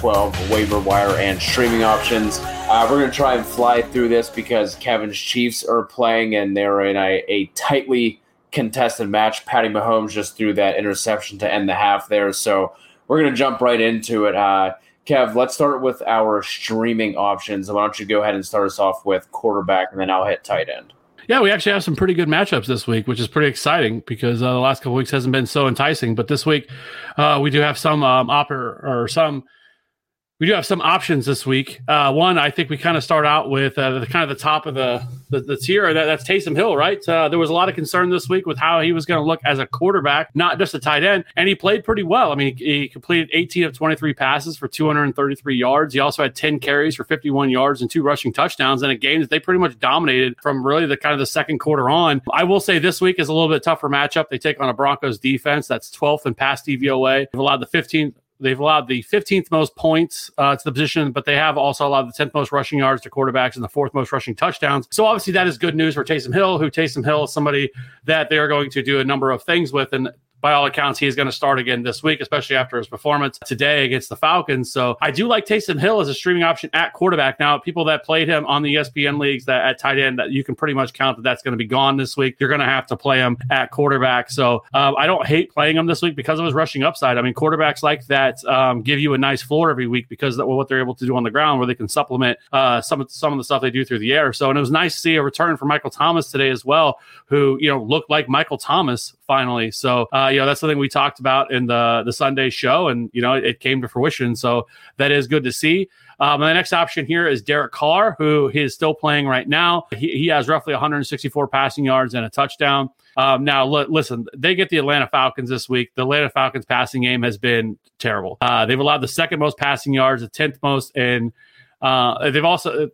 12 waiver wire and streaming options. Uh, we're going to try and fly through this because Kevin's Chiefs are playing and they're in a, a tightly contested match. Patty Mahomes just threw that interception to end the half there. So we're going to jump right into it. Uh, Kev, let's start with our streaming options. Why don't you go ahead and start us off with quarterback and then I'll hit tight end. Yeah, we actually have some pretty good matchups this week, which is pretty exciting because uh, the last couple weeks hasn't been so enticing. But this week, uh, we do have some um, opera or some we do have some options this week. Uh, one, I think we kind of start out with uh, the kind of the top of the the, the tier. That, that's Taysom Hill, right? Uh, there was a lot of concern this week with how he was going to look as a quarterback, not just a tight end, and he played pretty well. I mean, he, he completed 18 of 23 passes for 233 yards. He also had 10 carries for 51 yards and two rushing touchdowns in a game that they pretty much dominated from really the kind of the second quarter on. I will say this week is a little bit tougher matchup. They take on a Broncos defense that's 12th in pass DVOA. They've allowed the 15th They've allowed the 15th most points uh, to the position, but they have also allowed the 10th most rushing yards to quarterbacks and the fourth most rushing touchdowns. So obviously that is good news for Taysom Hill, who Taysom Hill is somebody that they are going to do a number of things with. And by all accounts, he is going to start again this week, especially after his performance today against the Falcons. So I do like Taysom Hill as a streaming option at quarterback. Now, people that played him on the ESPN leagues that at tight end, that you can pretty much count that that's going to be gone this week. You're going to have to play him at quarterback. So um, I don't hate playing him this week because of his rushing upside. I mean, quarterbacks like that um, give you a nice floor every week because of what they're able to do on the ground, where they can supplement uh, some of some of the stuff they do through the air. So and it was nice to see a return for Michael Thomas today as well, who you know looked like Michael Thomas finally. So uh, you know that's something we talked about in the the Sunday show, and you know it, it came to fruition. So that is good to see. Um, the next option here is Derek Carr, who is still playing right now. He, he has roughly 164 passing yards and a touchdown. Um, now, l- listen, they get the Atlanta Falcons this week. The Atlanta Falcons passing game has been terrible. Uh, they've allowed the second most passing yards, the 10th most, and uh, they've also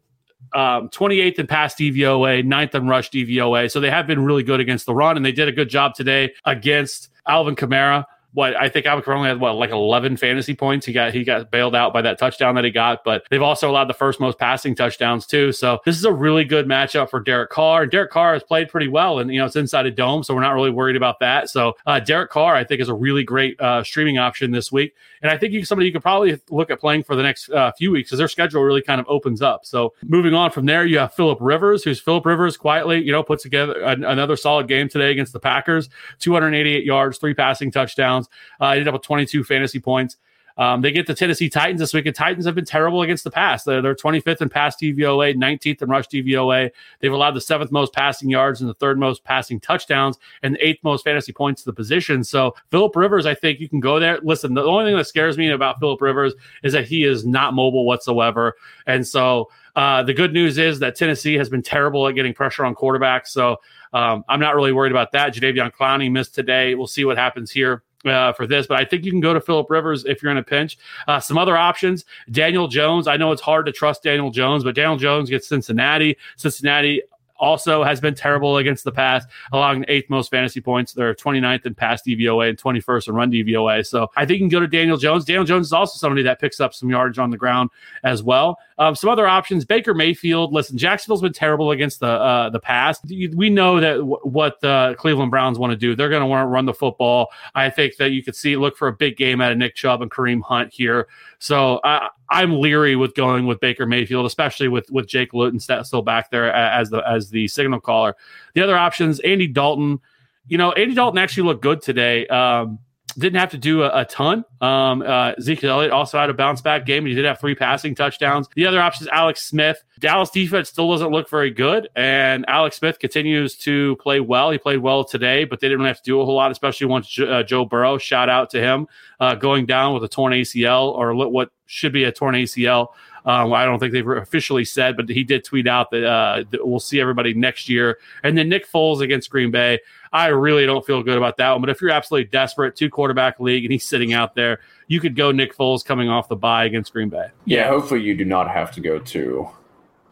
um, 28th in pass DVOA, 9th in rush DVOA. So they have been really good against the run, and they did a good job today against Alvin Kamara what I think Alvin Kamara only had what like 11 fantasy points. He got he got bailed out by that touchdown that he got, but they've also allowed the first most passing touchdowns too. So this is a really good matchup for Derek Carr. Derek Carr has played pretty well, and you know it's inside a dome, so we're not really worried about that. So uh, Derek Carr, I think, is a really great uh, streaming option this week, and I think you somebody you could probably look at playing for the next uh, few weeks because their schedule really kind of opens up. So moving on from there, you have Philip Rivers, who's Philip Rivers quietly you know puts together an, another solid game today against the Packers, 288 yards, three passing touchdowns. Uh, ended up with 22 fantasy points. Um, they get the Tennessee Titans this week, and Titans have been terrible against the pass. They're, they're 25th in pass DVOA, 19th in rush DVOA. They've allowed the seventh most passing yards and the third most passing touchdowns and the eighth most fantasy points to the position. So Philip Rivers, I think you can go there. Listen, the only thing that scares me about Philip Rivers is that he is not mobile whatsoever, and so. Uh, the good news is that Tennessee has been terrible at getting pressure on quarterbacks. So um, I'm not really worried about that. Jadeveon Clowney missed today. We'll see what happens here uh, for this, but I think you can go to Philip Rivers if you're in a pinch. Uh, some other options: Daniel Jones. I know it's hard to trust Daniel Jones, but Daniel Jones gets Cincinnati. Cincinnati also has been terrible against the pass, allowing the eighth most fantasy points. They're 29th in pass DVOA and 21st in run DVOA. So I think you can go to Daniel Jones. Daniel Jones is also somebody that picks up some yardage on the ground as well. Um, some other options: Baker Mayfield. Listen, Jacksonville's been terrible against the uh, the pass. We know that w- what the Cleveland Browns want to do. They're going to want to run the football. I think that you could see look for a big game out of Nick Chubb and Kareem Hunt here. So I, I'm leery with going with Baker Mayfield, especially with with Jake Luton still back there as the as the signal caller. The other options: Andy Dalton. You know, Andy Dalton actually looked good today. Um, didn't have to do a, a ton. Um, uh, Ezekiel Elliott also had a bounce back game. And he did have three passing touchdowns. The other option is Alex Smith. Dallas defense still doesn't look very good, and Alex Smith continues to play well. He played well today, but they didn't really have to do a whole lot, especially once uh, Joe Burrow. Shout out to him uh, going down with a torn ACL or what should be a torn ACL. Um, I don't think they've officially said, but he did tweet out that, uh, that, we'll see everybody next year. And then Nick Foles against Green Bay. I really don't feel good about that one. But if you're absolutely desperate, two quarterback league, and he's sitting out there, you could go Nick Foles coming off the bye against Green Bay. Yeah, hopefully you do not have to go to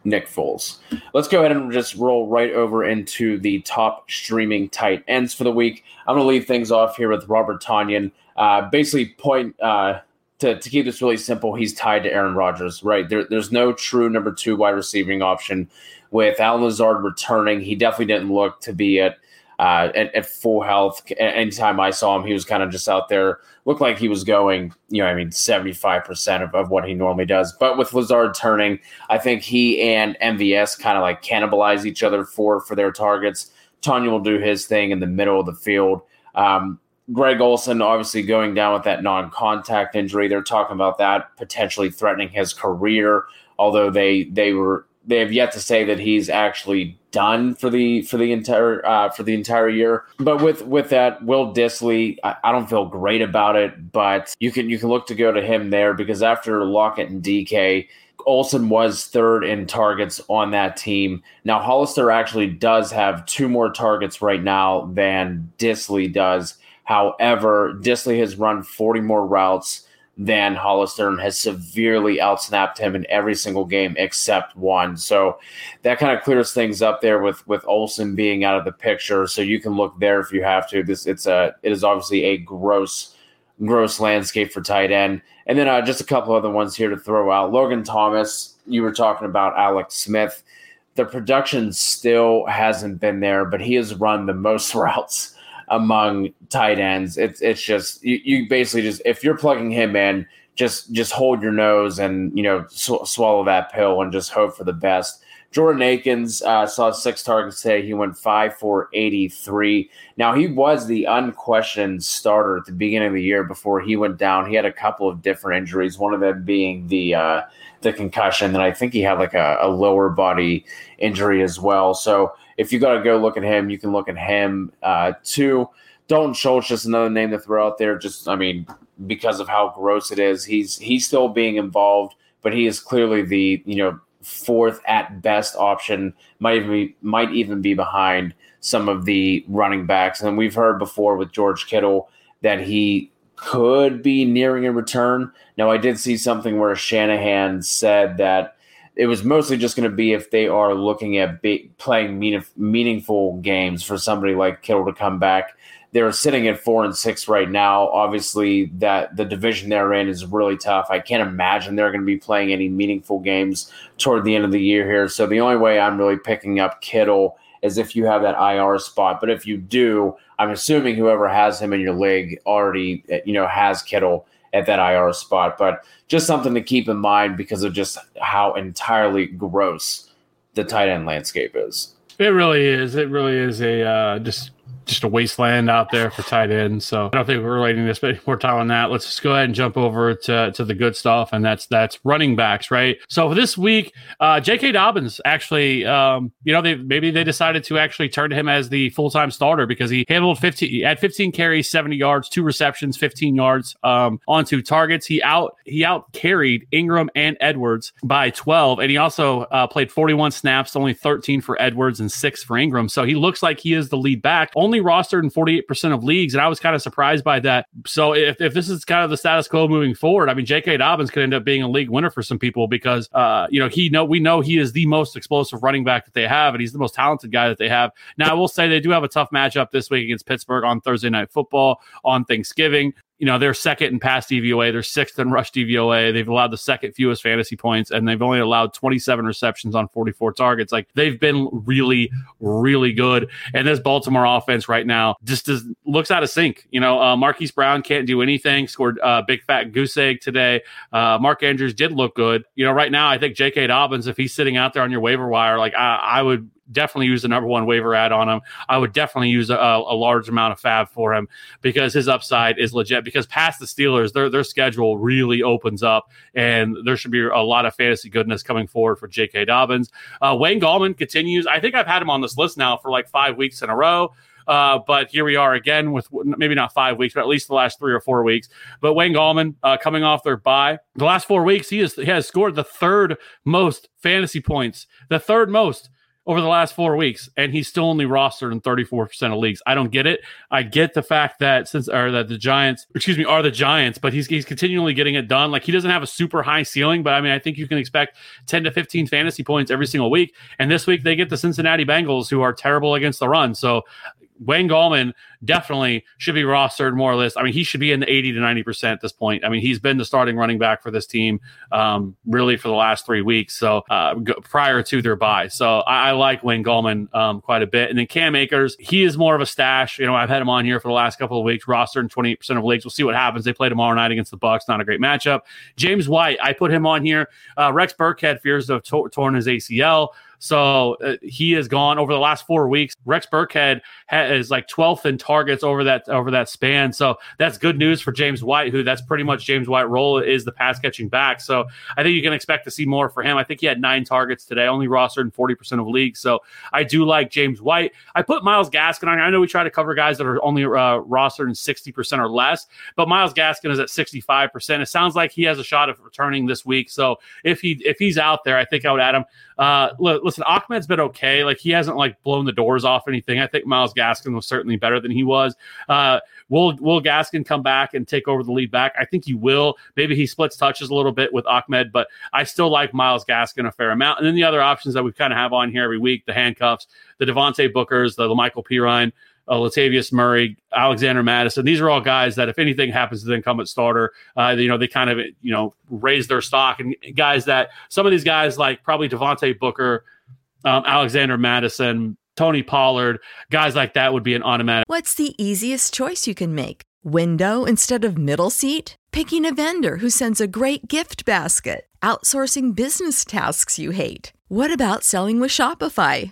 Nick Foles. Let's go ahead and just roll right over into the top streaming tight ends for the week. I'm going to leave things off here with Robert Tonyan. Uh, basically, point uh, to, to keep this really simple, he's tied to Aaron Rodgers, right? There, there's no true number two wide receiving option. With Allen Lazard returning, he definitely didn't look to be at uh, at, at, full health. Anytime I saw him, he was kind of just out there, looked like he was going, you know, I mean, 75% of, of what he normally does. But with Lazard turning, I think he and MVS kind of like cannibalize each other for, for their targets. Tonyan will do his thing in the middle of the field. Um, Greg Olsen obviously going down with that non-contact injury. They're talking about that potentially threatening his career, although they they were they have yet to say that he's actually done for the for the entire uh, for the entire year. But with with that, Will Dissly, I, I, don't feel great about it, but you can you can look to go to him there because after Lockett and DK. Olson was third in targets on that team. Now Hollister actually does have two more targets right now than Disley does. However, Dissly has run 40 more routes than Hollister and has severely outsnapped him in every single game except one. So that kind of clears things up there with with Olsen being out of the picture. So you can look there if you have to. This it's a it is obviously a gross gross landscape for tight end. And then uh, just a couple other ones here to throw out. Logan Thomas, you were talking about Alex Smith. The production still hasn't been there, but he has run the most routes among tight ends. It's it's just you, you basically just if you're plugging him in, just just hold your nose and you know sw- swallow that pill and just hope for the best. Jordan Akins uh, saw six targets today. He went five for 83. Now, he was the unquestioned starter at the beginning of the year before he went down. He had a couple of different injuries, one of them being the uh, the concussion. And I think he had like a, a lower body injury as well. So if you got to go look at him, you can look at him uh, too. Dalton Schultz, just another name to throw out there. Just, I mean, because of how gross it is, he's he's still being involved, but he is clearly the you know fourth at best option. Might even be, might even be behind some of the running backs. And we've heard before with George Kittle that he could be nearing a return. Now, I did see something where Shanahan said that it was mostly just going to be if they are looking at be, playing mean, meaningful games for somebody like Kittle to come back. They're sitting at four and six right now. Obviously, that the division they're in is really tough. I can't imagine they're going to be playing any meaningful games toward the end of the year here. So the only way I'm really picking up Kittle is if you have that IR spot. But if you do, I'm assuming whoever has him in your league already, you know, has Kittle at that IR spot. But just something to keep in mind because of just how entirely gross the tight end landscape is. It really is. It really is a uh, just just a wasteland out there for tight ends. So I don't think we're relating this any more time on that. Let's just go ahead and jump over to, to the good stuff, and that's that's running backs, right? So this week, uh, J.K. Dobbins actually, um, you know, they maybe they decided to actually turn to him as the full time starter because he handled 15 he had 15 carries, 70 yards, two receptions, 15 yards um, on two targets. He out he out carried Ingram and Edwards by 12, and he also uh, played 41 snaps, only 13 for Edwards and six for Ingram. So he looks like he is the lead back. Only only rostered in 48% of leagues, and I was kind of surprised by that. So if, if this is kind of the status quo moving forward, I mean, J.K. Dobbins could end up being a league winner for some people because, uh, you know, he know we know he is the most explosive running back that they have, and he's the most talented guy that they have. Now, I will say they do have a tough matchup this week against Pittsburgh on Thursday Night Football on Thanksgiving you know, they're second in pass DVOA, they're sixth in rush DVOA. They've allowed the second fewest fantasy points, and they've only allowed 27 receptions on 44 targets. Like they've been really, really good. And this Baltimore offense right now just does, looks out of sync. You know, uh, Marquise Brown can't do anything. Scored a uh, big fat goose egg today. Uh, Mark Andrews did look good. You know, right now I think J.K. Dobbins, if he's sitting out there on your waiver wire, like I, I would definitely use the number one waiver add on him. I would definitely use a, a, large amount of FAAB for him because his upside is legit. Because past the Steelers, their their schedule really opens up, and there should be a lot of fantasy goodness coming forward for J.K. Dobbins. Uh, Wayne Gallman continues. I think I've had him on this list now for like five weeks in a row. Uh, but here we are again with maybe not five weeks, but at least the last three or four weeks. But Wayne Gallman uh, coming off their bye, the last four weeks he, has he has scored the third most fantasy points, the third most over the last four weeks, and he's still only rostered in 34% of leagues. I don't get it. I get the fact that since or that the Giants, excuse me, are the Giants, but he's he's continually getting it done. Like he doesn't have a super high ceiling, but I mean, I think you can expect 10 to 15 fantasy points every single week. And this week they get the Cincinnati Bengals, who are terrible against the run. So Wayne Gallman definitely should be rostered more or less. I mean, he should be in the 80 to 90% at this point. I mean, he's been the starting running back for this team um, really for the last three weeks. So uh, prior to their bye. So I, I like Wayne Gallman um, quite a bit. And then Cam Akers, he is more of a stash. You know, I've had him on here for the last couple of weeks, rostered in 28% of leagues. We'll see what happens. They play tomorrow night against the Bucs. Not a great matchup. James White, I put him on here. Uh, Rex Burkhead fears have to- torn his ACL. So uh, he has gone over the last four weeks. Rex Burkhead is like 12th in targets over that over that span. So that's good news for James White, who that's pretty much James White role is the pass catching back. So I think you can expect to see more for him. I think he had nine targets today, only rostered in 40% of leagues. So I do like James White. I put Myles Gaskin on here. I know we try to cover guys that are only uh, rostered in 60% or less, but Myles Gaskin is at 65%. It sounds like he has a shot of returning this week. So if he if he's out there, I think I would add him. Uh, listen, Ahmed's been okay. Like he hasn't like blown the doors off anything. I think Myles Gaskin was certainly better than he was. Uh, will Will Gaskin come back and take over the lead back? I think he will. Maybe he splits touches a little bit with Ahmed, but I still like Myles Gaskin a fair amount. And then the other options that we kind of have on here every week: the handcuffs, the Devontae Bookers, the, Michael Pirine uh, Latavius Murray, Alexander Mattison. These are all guys that if anything happens to the incumbent starter, uh, you know, they kind of, you know, raise their stock. And guys that some of these guys like probably Devontae Booker, um, Alexander Mattison, Tony Pollard, guys like that would be an automatic. What's the easiest choice you can make? Window instead of middle seat? Picking a vendor who sends a great gift basket? Outsourcing business tasks you hate? What about selling with Shopify?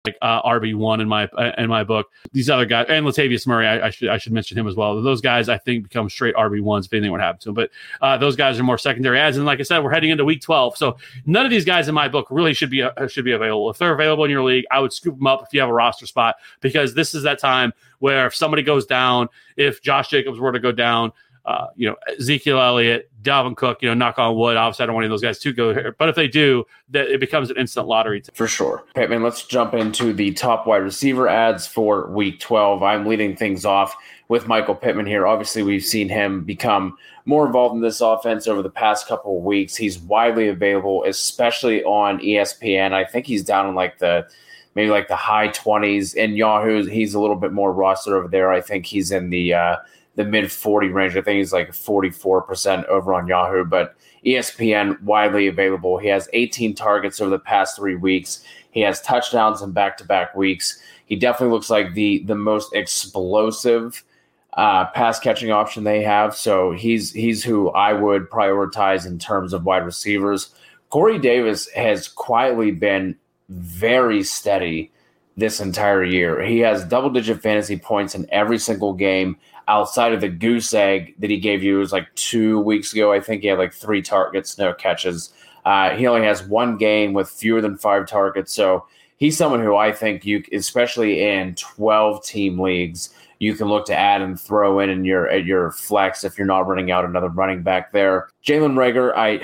Like uh, RB one in my uh, in my book. These other guys and Latavius Murray, I, I, should I should mention him as well. Those guys I think become straight RB ones if anything would happen to them. But uh, those guys are more secondary adds. And like I said, we're heading into week twelve, so none of these guys in my book really should be uh, should be available. If they're available in your league, I would scoop them up if you have a roster spot because this is that time where if somebody goes down, if Josh Jacobs were to go down, uh, you know, Ezekiel Elliott, Dalvin Cook, you know, knock on wood. Obviously, I don't want any of those guys to go here, but if they do, that it becomes an instant lottery. For sure. Pittman, let's jump into the top wide receiver adds for week 12. I'm leading things off with Michael Pittman here. Obviously, we've seen him become more involved in this offense over the past couple of weeks. He's widely available, especially on ESPN. I think he's down in like the maybe like the high 20s. In Yahoo, he's a little bit more rostered over there. I think he's in the uh, the mid 40 range. I think he's like 44% over on Yahoo, but ESPN widely available. He has 18 targets over the past three weeks. He has touchdowns in back to back weeks. He definitely looks like the the most explosive uh, pass catching option they have. So he's he's who I would prioritize in terms of wide receivers. Corey Davis has quietly been very steady this entire year. He has double digit fantasy points in every single game outside of the goose egg that he gave you. It was like two weeks ago. I think he had like three targets, no catches. Uh, he only has one game with fewer than five targets. So he's someone who I think you, especially in 12 team leagues, you can look to add and throw in in your at your flex if you're not running out another running back there. Jalen Reagor, I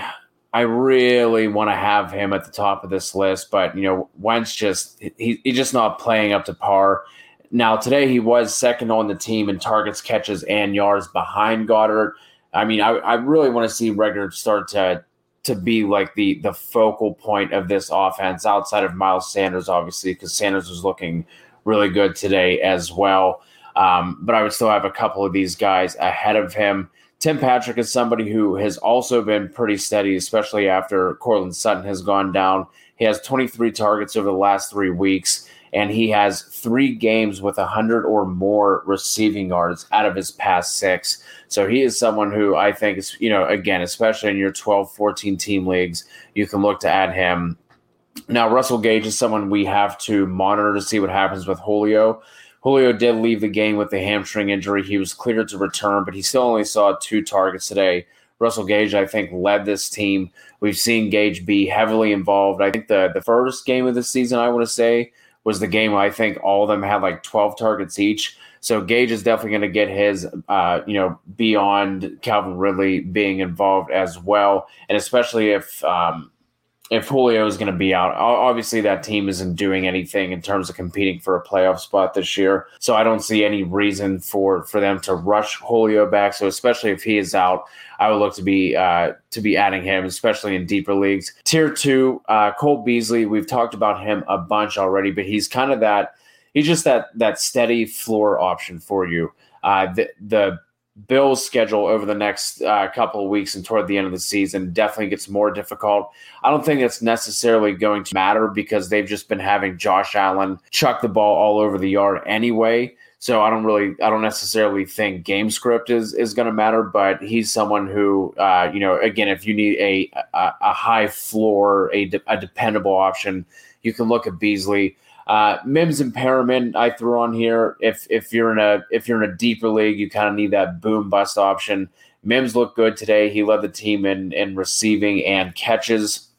I really want to have him at the top of this list, but you know, Wentz just he, he's just not playing up to par. Now today he was second on the team in targets, catches, and yards behind Goedert. I mean, I, I really want to see Reagor start to to be like the the focal point of this offense outside of Miles Sanders, obviously, because Sanders was looking really good today as well. Um, but I would still have a couple of these guys ahead of him. Tim Patrick is somebody who has also been pretty steady, especially after Courtland Sutton has gone down. He has 23 targets over the last three weeks, and he has three games with 100 or more receiving yards out of his past six. So he is someone who I think is, you know, again, especially in your 12, 14 team leagues, you can look to add him. Now, Russell Gage is someone we have to monitor to see what happens with Julio. Julio did leave the game with a hamstring injury. He was cleared to return, but he still only saw two targets today. Russell Gage, I think, led this team. We've seen Gage be heavily involved. I think the, the first game of the season, I want to say, was the game I think all of them had like 12 targets each. So Gage is definitely going to get his, uh, you know, beyond Calvin Ridley being involved as well. And especially if, um, if Julio is going to be out, obviously that team isn't doing anything in terms of competing for a playoff spot this year. So I don't see any reason for for them to rush Julio back. So especially if he is out, I would look to be uh, to be adding him, especially in deeper leagues. Tier two, uh, Cole Beasley. We've talked about him a bunch already, but he's kind of that. He's just that that steady floor option for you. Uh, the the Bills' schedule over the next uh, couple of weeks and toward the end of the season definitely gets more difficult. I don't think it's necessarily going to matter because they've just been having Josh Allen chuck the ball all over the yard anyway. So I don't really, I don't necessarily think game script is is going to matter. But he's someone who, uh, you know, again, if you need a a, a high floor, a, de- a dependable option, you can look at Beasley. Uh, Mims and Perriman I threw on here. If if you're in a if you're in a deeper league, you kind of need that boom bust option. Mims looked good today. He led the team in in receiving and catches.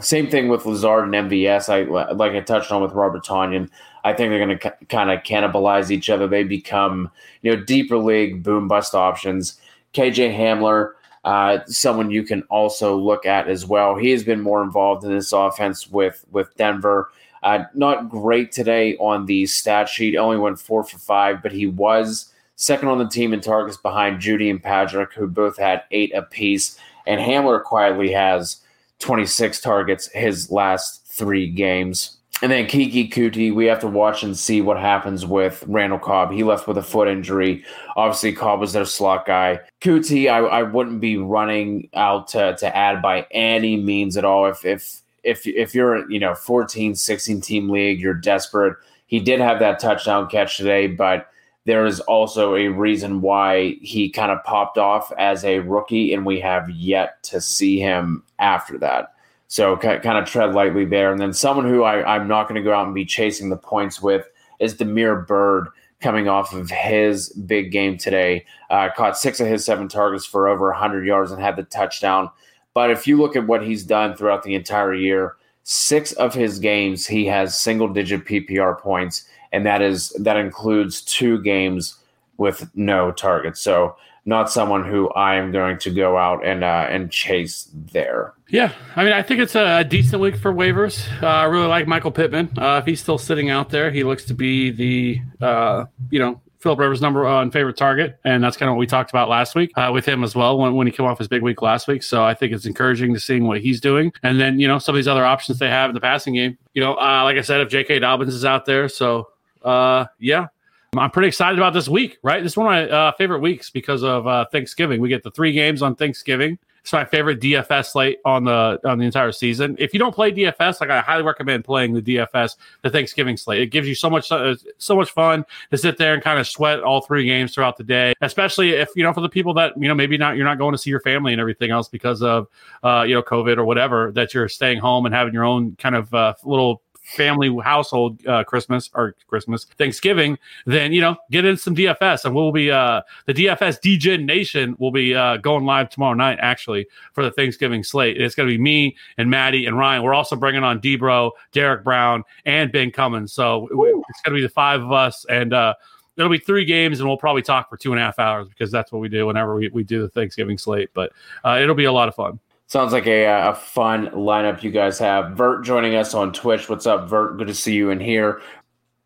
Same thing with Lazard and MVS. I like I touched on with Robert Tonyan. I think they're going to c- kind of cannibalize each other. They become you know deeper league boom bust options. KJ Hamler, uh, someone you can also look at as well. He has been more involved in this offense with with Denver. Uh, not great today on the stat sheet. Only went four for five, but he was second on the team in targets behind Jeudy and Patrick, who both had eight apiece. And Hamler quietly has 26 targets his last three games. And then Keke Coutee, we have to watch and see what happens with Randall Cobb. He left with a foot injury. Obviously, Cobb was their slot guy. Coutee, I, I wouldn't be running out to, to add by any means at all. If if if if you're you know 14 16 team league you're desperate. He did have that touchdown catch today but there is also a reason why he kind of popped off as a rookie and we have yet to see him after that. So kind of tread lightly there. And then someone who I, i'm not going to go out and be chasing the points with is Damiere Byrd coming off of his big game today. Uh, caught six of his seven targets for over 100 yards and had the touchdown but if you look at what he's done throughout the entire year, six of his games he has single digit PPR points, and that is that includes two games with no targets. So not someone who I am going to go out and uh, and chase there. Yeah, I mean, I think it's a, decent week for waivers. Uh, I really like Michael Pittman. Uh, if he's still sitting out there, he looks to be the uh, you know Philip Rivers' number one favorite target, and that's kind of what we talked about last week uh, with him as well when, when he came off his big week last week. So I think it's encouraging to seeing what he's doing, and then you know some of these other options they have in the passing game. You know, uh, like I said, if J.K. Dobbins is out there, so uh, yeah, I'm pretty excited about this week, right? This is one of my uh, favorite weeks because of uh, Thanksgiving. We get the three games on Thanksgiving. It's my favorite DFS slate on the on the entire season. If you don't play DFS, like I highly recommend playing the DFS, the Thanksgiving slate. It gives you so much uh, so much fun to sit there and kind of sweat all three games throughout the day. Especially if you know for the people that you know maybe not you're not going to see your family and everything else because of uh, you know COVID or whatever that you're staying home and having your own kind of uh, little family household uh, Christmas or Christmas Thanksgiving, then you know get in some DFS, and we'll be uh, the DFS DJ Nation will be uh, going live tomorrow night actually for the Thanksgiving slate. It's going to be me and Maddie and Ryan. We're also bringing on Debro, Derek Brown, and Ben Cummins. So Ooh. it's going to be the five of us and. uh it'll be three games and we'll probably talk for two and a half hours because that's what we do whenever we, we do the Thanksgiving slate. But uh, it'll be a lot of fun. Sounds like a, a fun lineup you guys have. Vert joining us on Twitch. What's up, Vert? Good to see you in here.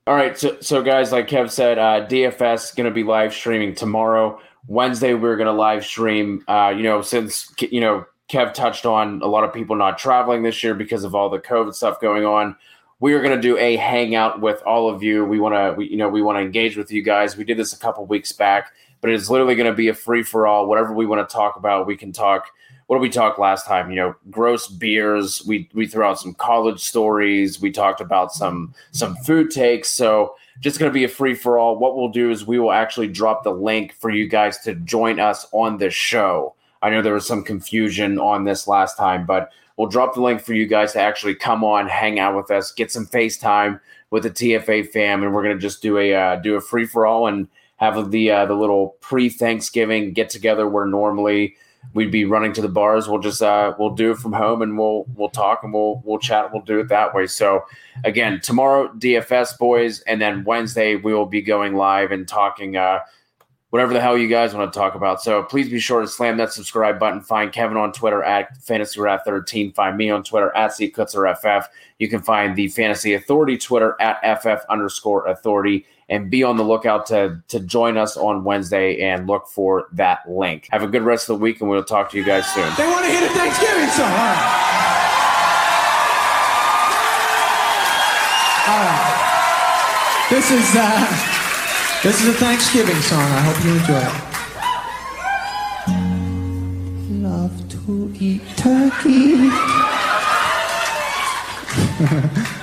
All right, so, so guys, like Kev said, uh, DFS going to be live streaming tomorrow. Wednesday, we're going to live stream. Uh, you know, since you know Kev touched on a lot of people not traveling this year because of all the COVID stuff going on. We are going to do a hangout with all of you. We want to, you know, we want to engage with you guys. We did this a couple weeks back, but it's literally going to be a free for all. Whatever we want to talk about, we can talk what did we talk last time? You know, gross beers. We we threw out some college stories. We talked about some some food takes. So just going to be a free for all. What we'll do is we will actually drop the link for you guys to join us on the show. I know there was some confusion on this last time, but we'll drop the link for you guys to actually come on, hang out with us, get some FaceTime with the TFA fam, and we're going to just do a uh, do a free for all and have the uh, the little pre Thanksgiving get together where normally we'd be running to the bars. We'll just uh, we'll do it from home and we'll we'll talk and we'll we'll chat. We'll do it that way. So again, tomorrow DFS boys, and then Wednesday we will be going live and talking uh, whatever the hell you guys want to talk about. So please be sure to slam that subscribe button. Find Kevin on Twitter at Fantasy Wrath 13. Find me on Twitter at CKutzerFF. You can find the Fantasy Authority Twitter at FF underscore authority and be on the lookout to to join us on Wednesday and look for that link. Have a good rest of the week, and we'll talk to you guys soon. They want to hear the Thanksgiving song. All right. This is uh, this is a Thanksgiving song. I hope you enjoy it. Love to eat turkey.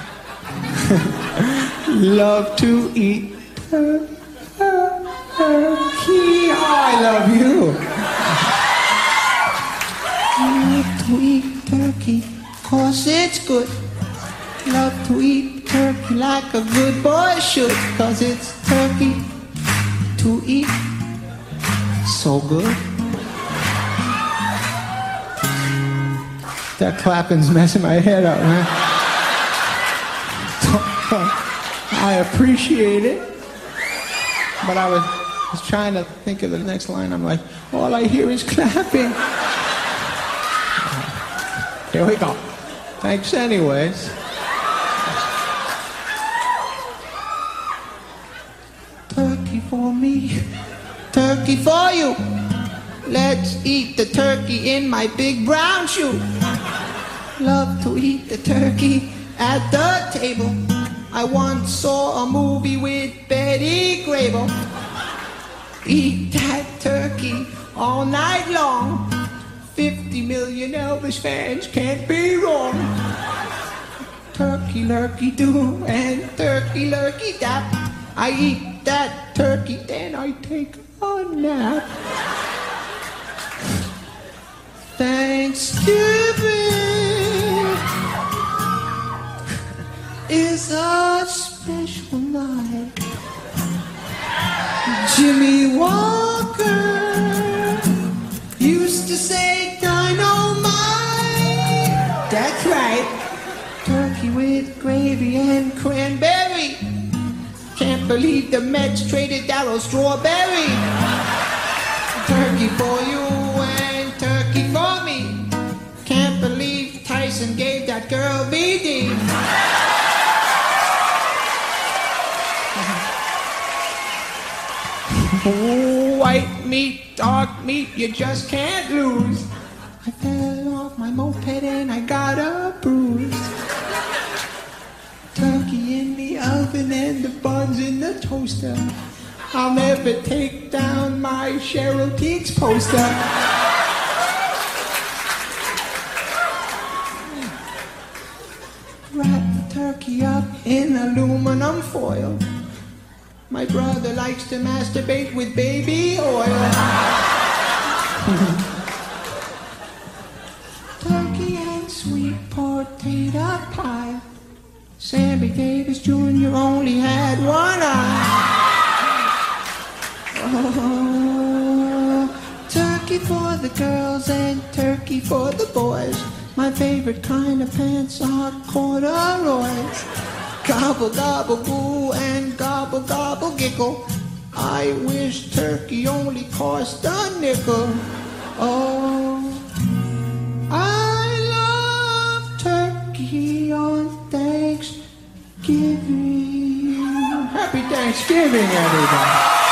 Love to eat turkey. I love you. Love to eat turkey, cause it's good. Love to eat turkey like a good boy should, cause it's turkey to eat. So good. That clapping's messing my head up, man. I appreciate it. But I was, was trying to think of the next line. I'm like, all I hear is clapping. Here we go. Thanks, anyways. Turkey for me, turkey for you. Let's eat the turkey in my big brown shoe. Love to eat the turkey at the table. I once saw a movie with Betty Grable. Eat that turkey all night long. 50 million Elvis fans can't be wrong. Turkey lurkey do and turkey lurkey dap. I eat that turkey, then I take a nap. Thanksgiving is a special night. Jimmy Walker used to say dynamite. That's right. Turkey with gravy and cranberry. Can't believe the Mets traded Darryl Strawberry. Turkey for you and turkey for me. Can't believe Tyson gave that girl BD. Oh, white meat, dark meat, you just can't lose. Toaster. I'll never take down my Cheryl Tiegs poster. Wrap the turkey up in aluminum foil. My brother likes to masturbate with baby oil. turkey and sweet potato pie. Sammy Davis Jr. only had one eye. Turkey for the girls and turkey for the boys. My favorite kind of pants are corduroys. Gobble, gobble, goo, and gobble, gobble, giggle. I wish turkey only cost a nickel. Oh, I love turkey on Thanksgiving. Happy Thanksgiving, everybody.